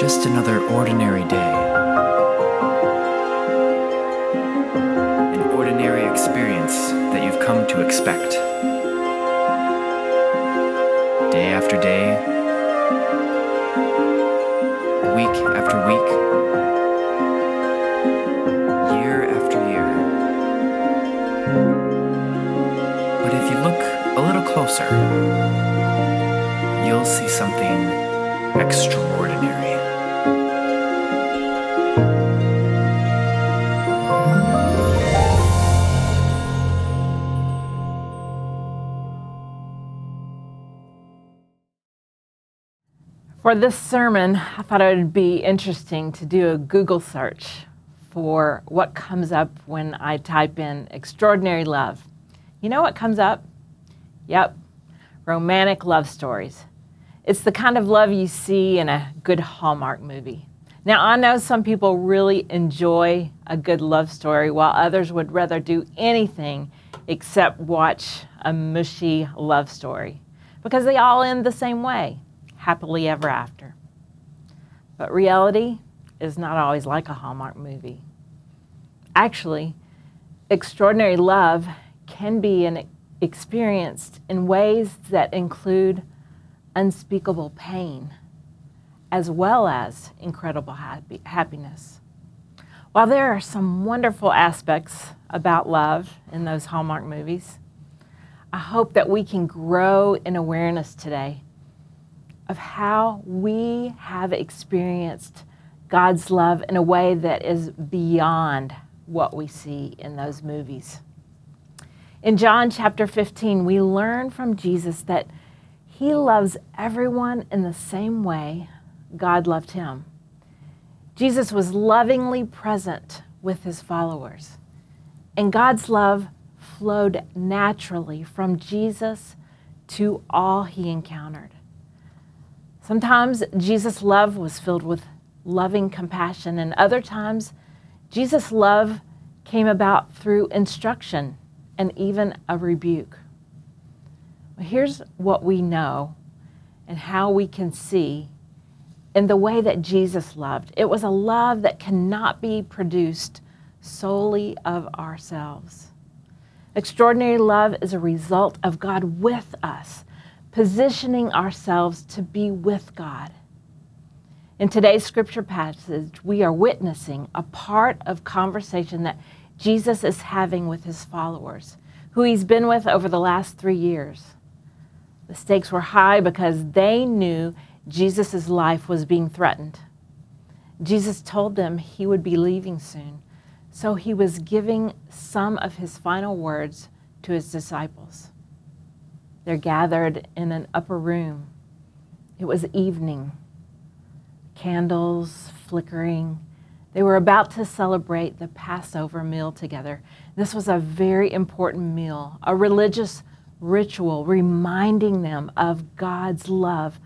just another ordinary day. An ordinary experience that you've come to expect. Day after day, week after week, year after year. But if you look a little closer, you'll see something extraordinary. For this sermon, I thought it would be interesting to do a Google search for what comes up when I type in extraordinary love. You know what comes up? Yep, romantic love stories. It's the kind of love you see in a good Hallmark movie. Now, I know some people really enjoy a good love story, while others would rather do anything except watch a mushy love story because they all end the same way happily ever after. But reality is not always like a Hallmark movie. Actually, extraordinary love can be an experienced in ways that include unspeakable pain as well as incredible happy, happiness. While there are some wonderful aspects about love in those Hallmark movies, I hope that we can grow in awareness today of how we have experienced God's love in a way that is beyond what we see in those movies. In John chapter 15, we learn from Jesus that he loves everyone in the same way God loved him. Jesus was lovingly present with his followers, and God's love flowed naturally from Jesus to all he encountered. Sometimes Jesus' love was filled with loving compassion, and other times, Jesus' love came about through instruction and even a rebuke. Here's what we know and how we can see in the way that Jesus loved. It was a love that cannot be produced solely of ourselves. Extraordinary love is a result of God with us positioning ourselves to be with God. In today's scripture passage, we are witnessing a part of conversation that Jesus is having with his followers, who he's been with over the last three years. The stakes were high because they knew Jesus' life was being threatened. Jesus told them he would be leaving soon, so he was giving some of his final words to his disciples. They're gathered in an upper room. It was evening, candles flickering. They were about to celebrate the Passover meal together. This was a very important meal, a religious ritual reminding them of God's love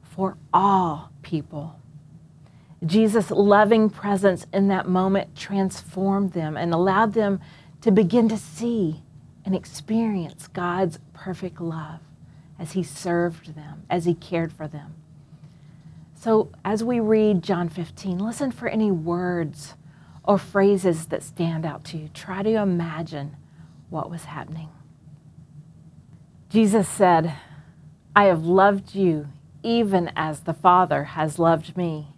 for all people. Jesus' loving presence in that moment transformed them and allowed them to begin to see and experience God's perfect love as He served them, as He cared for them. So, as we read John 15, listen for any words or phrases that stand out to you. Try to imagine what was happening. Jesus said, I have loved you even as the Father has loved me.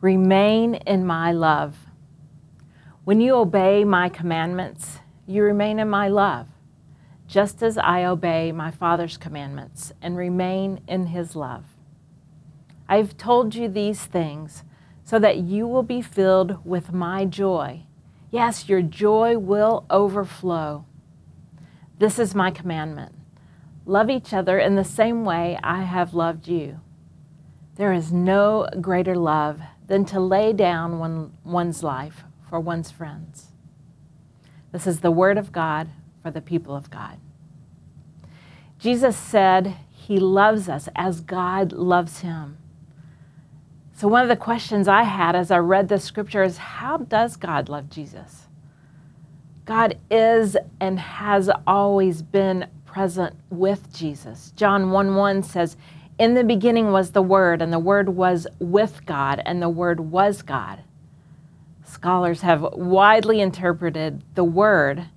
Remain in my love. When you obey my commandments, you remain in my love, just as I obey my Father's commandments and remain in his love. I've told you these things so that you will be filled with my joy. Yes, your joy will overflow. This is my commandment love each other in the same way I have loved you. There is no greater love than to lay down one, one's life for one's friends. This is the word of God for the people of God. Jesus said he loves us as God loves him. So, one of the questions I had as I read the scripture is how does God love Jesus? God is and has always been present with Jesus. John 1 1 says, In the beginning was the Word, and the Word was with God, and the Word was God. Scholars have widely interpreted the Word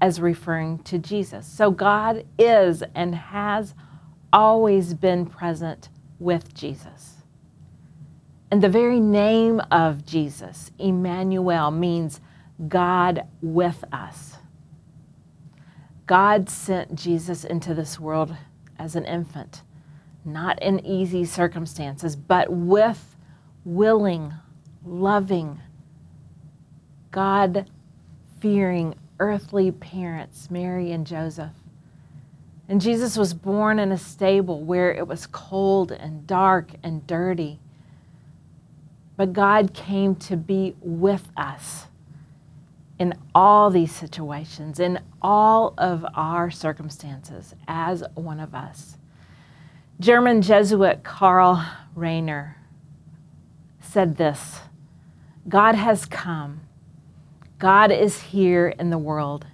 as referring to Jesus. So God is and has always been present with Jesus. And the very name of Jesus, Emmanuel, means God with us. God sent Jesus into this world as an infant, not in easy circumstances, but with willing, loving, God fearing earthly parents, Mary and Joseph. And Jesus was born in a stable where it was cold and dark and dirty. But God came to be with us in all these situations, in all of our circumstances, as one of us. German Jesuit Karl Rahner said this God has come. God is here in the world.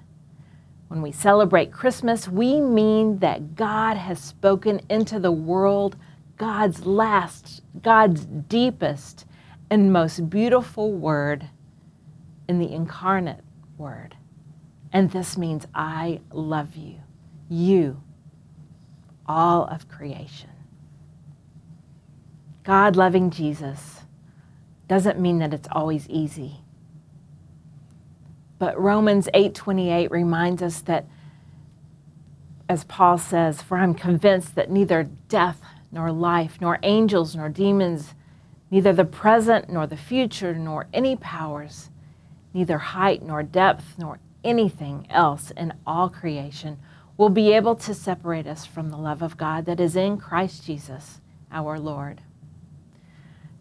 When we celebrate Christmas, we mean that God has spoken into the world God's last, God's deepest, and most beautiful word in the incarnate word. And this means I love you, you, all of creation. God loving Jesus doesn't mean that it's always easy. But Romans 8:28 reminds us that as Paul says, for I'm convinced that neither death nor life nor angels nor demons neither the present nor the future nor any powers neither height nor depth nor anything else in all creation will be able to separate us from the love of God that is in Christ Jesus our Lord.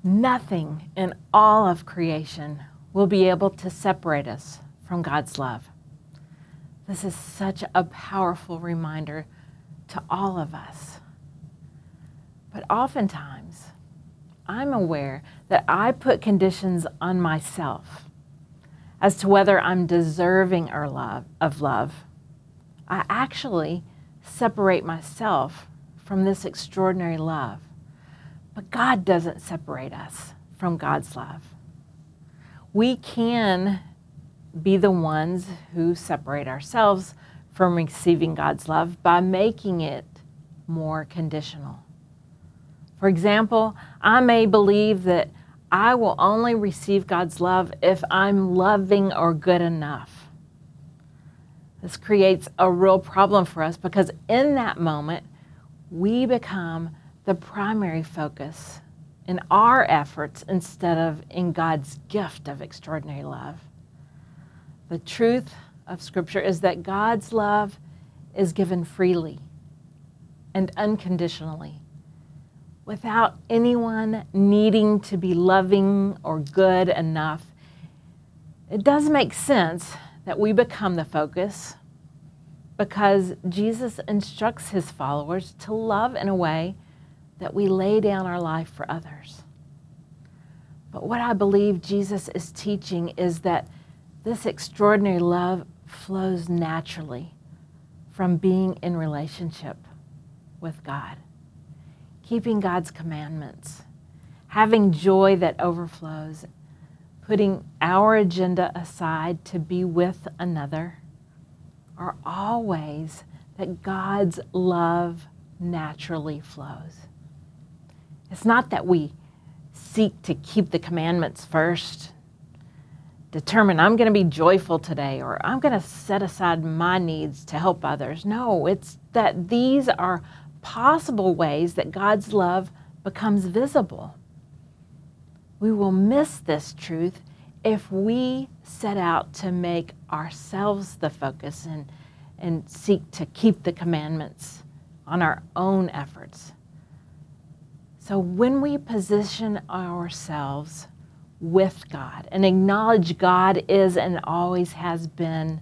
Nothing in all of creation will be able to separate us from God's love. This is such a powerful reminder to all of us. But oftentimes, I'm aware that I put conditions on myself as to whether I'm deserving or love, of love. I actually separate myself from this extraordinary love. But God doesn't separate us from God's love. We can be the ones who separate ourselves from receiving God's love by making it more conditional. For example, I may believe that I will only receive God's love if I'm loving or good enough. This creates a real problem for us because in that moment, we become the primary focus in our efforts instead of in God's gift of extraordinary love. The truth of Scripture is that God's love is given freely and unconditionally without anyone needing to be loving or good enough. It does make sense that we become the focus because Jesus instructs his followers to love in a way that we lay down our life for others. But what I believe Jesus is teaching is that this extraordinary love flows naturally from being in relationship with God, keeping God's commandments, having joy that overflows, putting our agenda aside to be with another are all ways that God's love naturally flows. It's not that we seek to keep the commandments first determine I'm going to be joyful today or I'm going to set aside my needs to help others. No, it's that these are possible ways that God's love becomes visible. We will miss this truth if we set out to make ourselves the focus and, and seek to keep the commandments on our own efforts. So when we position ourselves with God and acknowledge God is and always has been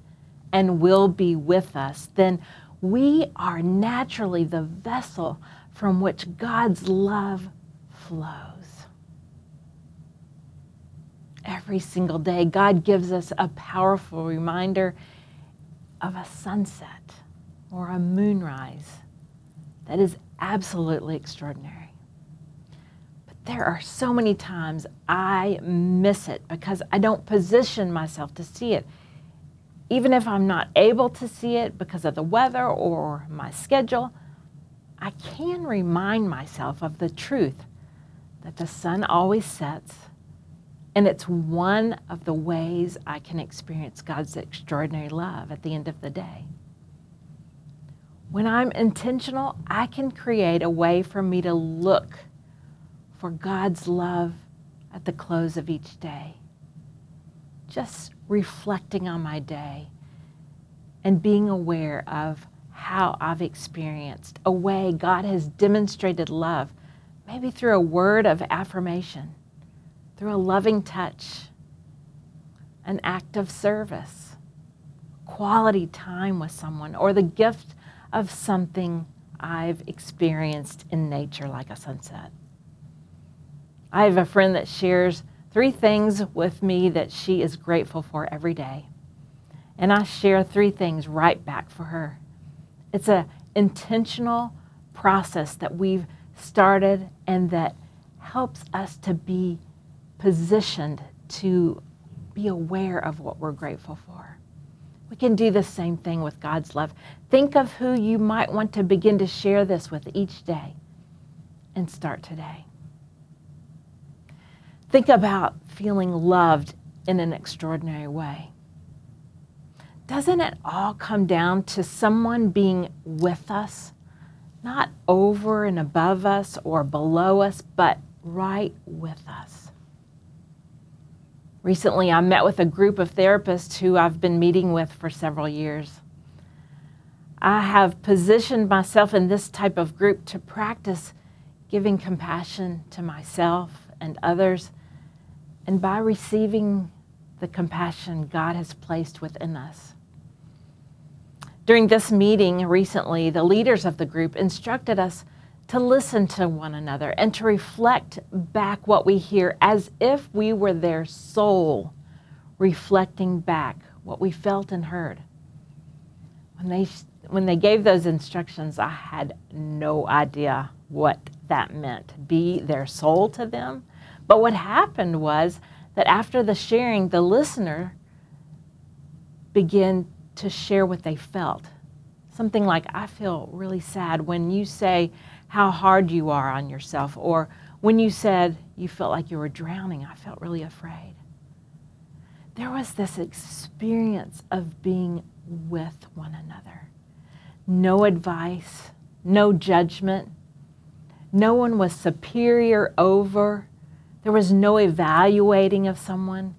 and will be with us, then we are naturally the vessel from which God's love flows. Every single day, God gives us a powerful reminder of a sunset or a moonrise that is absolutely extraordinary. There are so many times I miss it because I don't position myself to see it. Even if I'm not able to see it because of the weather or my schedule, I can remind myself of the truth that the sun always sets, and it's one of the ways I can experience God's extraordinary love at the end of the day. When I'm intentional, I can create a way for me to look for God's love at the close of each day. Just reflecting on my day and being aware of how I've experienced a way God has demonstrated love, maybe through a word of affirmation, through a loving touch, an act of service, quality time with someone, or the gift of something I've experienced in nature, like a sunset. I have a friend that shares three things with me that she is grateful for every day. And I share three things right back for her. It's an intentional process that we've started and that helps us to be positioned to be aware of what we're grateful for. We can do the same thing with God's love. Think of who you might want to begin to share this with each day and start today. Think about feeling loved in an extraordinary way doesn't it all come down to someone being with us? Not over and above us or below us, but right with us. Recently, I met with a group of therapists who I've been meeting with for several years. I have positioned myself in this type of group to practice giving compassion to myself and others, and by receiving the compassion God has placed within us. During this meeting recently, the leaders of the group instructed us to listen to one another and to reflect back what we hear as if we were their soul reflecting back what we felt and heard. When they, when they gave those instructions, I had no idea what that meant be their soul to them. But what happened was that after the sharing, the listener began to share what they felt. Something like, I feel really sad when you say how hard you are on yourself, or when you said you felt like you were drowning, I felt really afraid. There was this experience of being with one another. No advice, no judgment. No one was superior over. There was no evaluating of someone.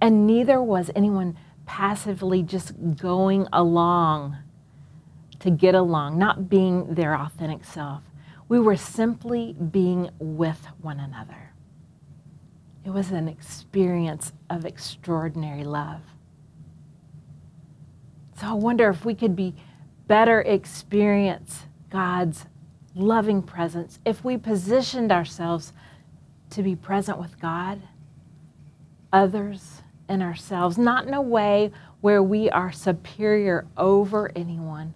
And neither was anyone passively just going along to get along, not being their authentic self. We were simply being with one another. It was an experience of extraordinary love. So I wonder if we could be better experience God's loving presence if we positioned ourselves to be present with God, others, and ourselves, not in a way where we are superior over anyone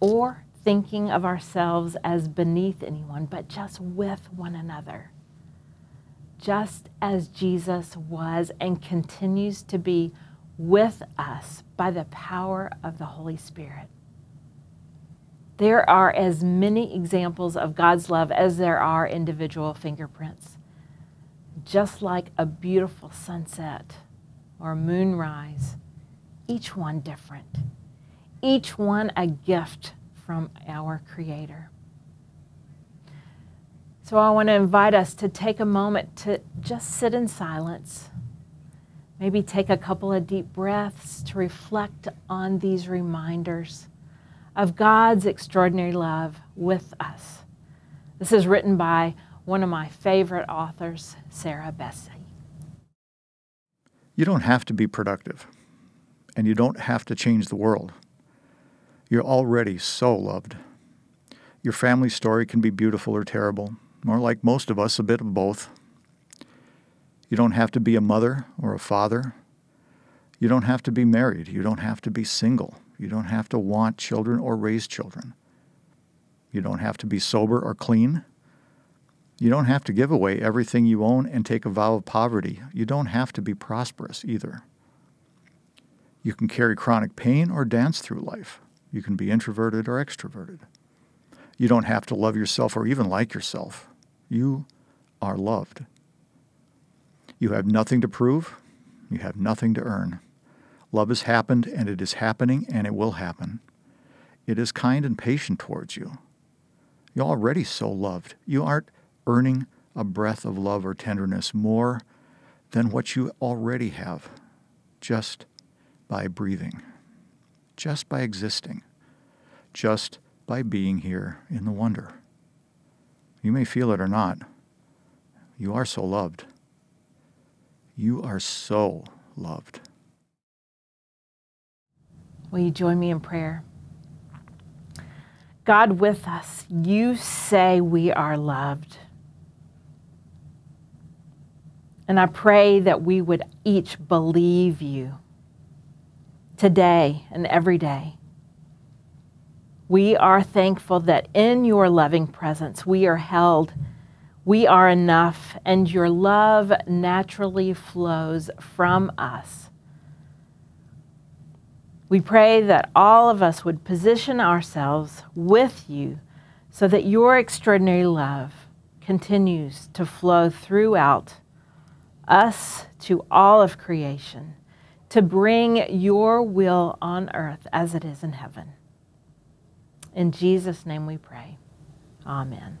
or thinking of ourselves as beneath anyone, but just with one another. Just as Jesus was and continues to be with us by the power of the Holy Spirit. There are as many examples of God's love as there are individual fingerprints. Just like a beautiful sunset or moonrise, each one different, each one a gift from our Creator. So I want to invite us to take a moment to just sit in silence. Maybe take a couple of deep breaths to reflect on these reminders of God's extraordinary love with us. This is written by one of my favorite authors, Sarah Bessey. You don't have to be productive, and you don't have to change the world. You're already so loved. Your family story can be beautiful or terrible, or like most of us, a bit of both. You don't have to be a mother or a father. You don't have to be married. You don't have to be single. You don't have to want children or raise children. You don't have to be sober or clean. You don't have to give away everything you own and take a vow of poverty. You don't have to be prosperous either. You can carry chronic pain or dance through life. You can be introverted or extroverted. You don't have to love yourself or even like yourself. You are loved. You have nothing to prove. You have nothing to earn. Love has happened and it is happening and it will happen. It is kind and patient towards you. You're already so loved. You aren't earning a breath of love or tenderness more than what you already have just by breathing, just by existing, just by being here in the wonder. You may feel it or not. You are so loved. You are so loved. Will you join me in prayer? God, with us, you say we are loved. And I pray that we would each believe you today and every day. We are thankful that in your loving presence we are held, we are enough, and your love naturally flows from us. We pray that all of us would position ourselves with you so that your extraordinary love continues to flow throughout us to all of creation to bring your will on earth as it is in heaven. In Jesus' name we pray. Amen.